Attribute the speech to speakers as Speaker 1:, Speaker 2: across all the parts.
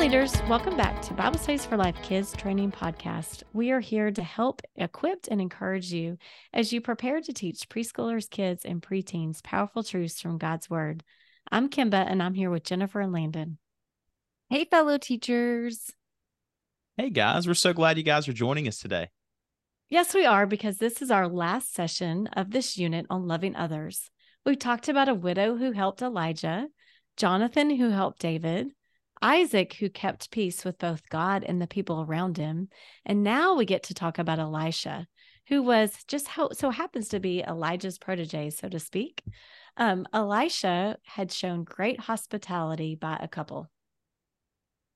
Speaker 1: leaders, welcome back to Bible Studies for Life Kids Training Podcast. We are here to help equip and encourage you as you prepare to teach preschoolers, kids, and preteens powerful truths from God's Word. I'm Kimba, and I'm here with Jennifer and Landon.
Speaker 2: Hey, fellow teachers.
Speaker 3: Hey, guys. We're so glad you guys are joining us today.
Speaker 1: Yes, we are, because this is our last session of this unit on loving others. We've talked about a widow who helped Elijah, Jonathan who helped David, Isaac, who kept peace with both God and the people around him. And now we get to talk about Elisha, who was just how so happens to be Elijah's protege, so to speak. Um, Elisha had shown great hospitality by a couple.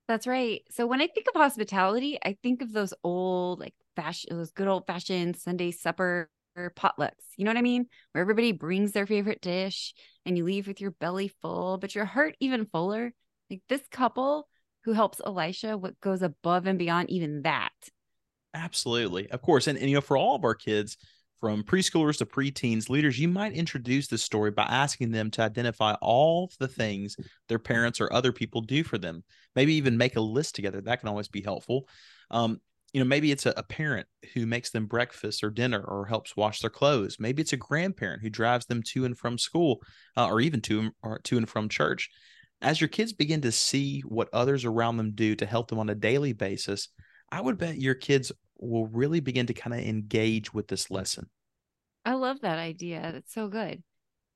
Speaker 2: That's right. So when I think of hospitality, I think of those old, like fashion, those good old fashioned Sunday supper potlucks. You know what I mean? Where everybody brings their favorite dish and you leave with your belly full, but your heart even fuller like this couple who helps Elisha, what goes above and beyond even that.
Speaker 3: Absolutely. Of course. And, and you know, for all of our kids, from preschoolers to preteens, leaders, you might introduce this story by asking them to identify all the things their parents or other people do for them. Maybe even make a list together. That can always be helpful. Um, you know, maybe it's a, a, parent who makes them breakfast or dinner or helps wash their clothes. Maybe it's a grandparent who drives them to and from school uh, or even to or to and from church as your kids begin to see what others around them do to help them on a daily basis, I would bet your kids will really begin to kind of engage with this lesson.
Speaker 2: I love that idea. That's so good.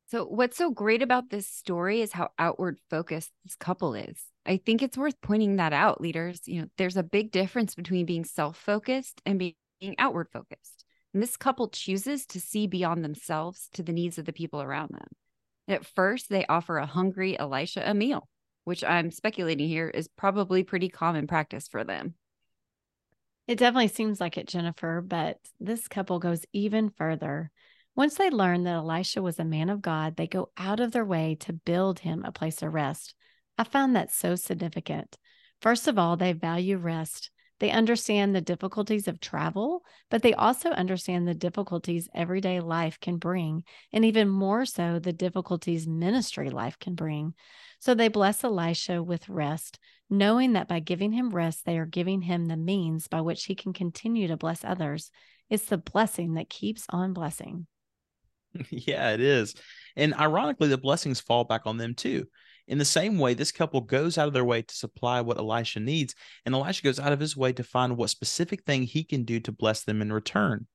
Speaker 2: So, what's so great about this story is how outward focused this couple is. I think it's worth pointing that out, leaders. You know, there's a big difference between being self focused and being outward focused. And this couple chooses to see beyond themselves to the needs of the people around them. At first, they offer a hungry Elisha a meal, which I'm speculating here is probably pretty common practice for them.
Speaker 1: It definitely seems like it, Jennifer, but this couple goes even further. Once they learn that Elisha was a man of God, they go out of their way to build him a place of rest. I found that so significant. First of all, they value rest. They understand the difficulties of travel, but they also understand the difficulties everyday life can bring, and even more so, the difficulties ministry life can bring. So they bless Elisha with rest, knowing that by giving him rest, they are giving him the means by which he can continue to bless others. It's the blessing that keeps on blessing.
Speaker 3: Yeah, it is. And ironically, the blessings fall back on them too. In the same way, this couple goes out of their way to supply what Elisha needs, and Elisha goes out of his way to find what specific thing he can do to bless them in return.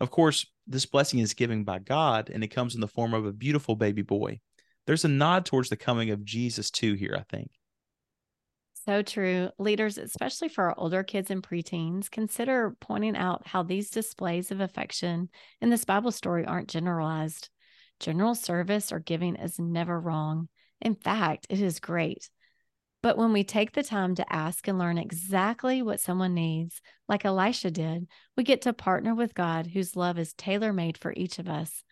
Speaker 3: Of course, this blessing is given by God, and it comes in the form of a beautiful baby boy. There's a nod towards the coming of Jesus, too, here, I think.
Speaker 1: So true. Leaders, especially for our older kids and preteens, consider pointing out how these displays of affection in this Bible story aren't generalized. General service or giving is never wrong. In fact, it is great. But when we take the time to ask and learn exactly what someone needs, like Elisha did, we get to partner with God, whose love is tailor made for each of us.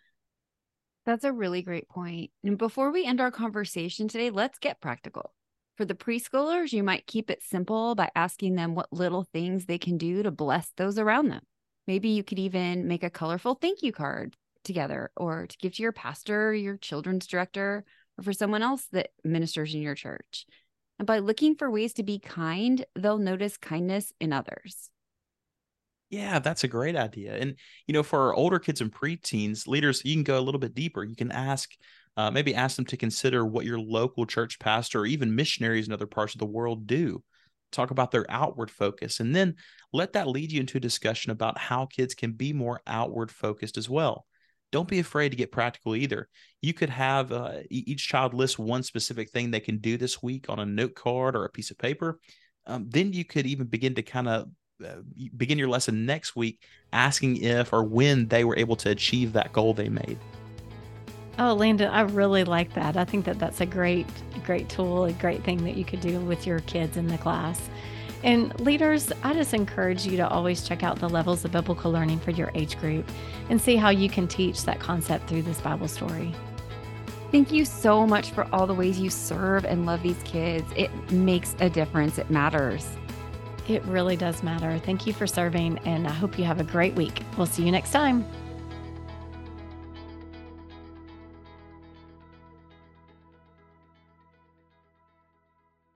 Speaker 2: That's a really great point. And before we end our conversation today, let's get practical. For the preschoolers, you might keep it simple by asking them what little things they can do to bless those around them. Maybe you could even make a colorful thank you card together or to give to your pastor, your children's director, or for someone else that ministers in your church. And by looking for ways to be kind, they'll notice kindness in others.
Speaker 3: Yeah, that's a great idea. And, you know, for our older kids and preteens, leaders, you can go a little bit deeper. You can ask, uh, maybe ask them to consider what your local church pastor or even missionaries in other parts of the world do. Talk about their outward focus. And then let that lead you into a discussion about how kids can be more outward focused as well don't be afraid to get practical either. You could have uh, each child list one specific thing they can do this week on a note card or a piece of paper. Um, then you could even begin to kind of uh, begin your lesson next week asking if or when they were able to achieve that goal they made.
Speaker 1: Oh, Landon, I really like that. I think that that's a great, great tool, a great thing that you could do with your kids in the class. And leaders, I just encourage you to always check out the levels of biblical learning for your age group and see how you can teach that concept through this Bible story.
Speaker 2: Thank you so much for all the ways you serve and love these kids. It makes a difference, it matters.
Speaker 1: It really does matter. Thank you for serving, and I hope you have a great week. We'll see you next time.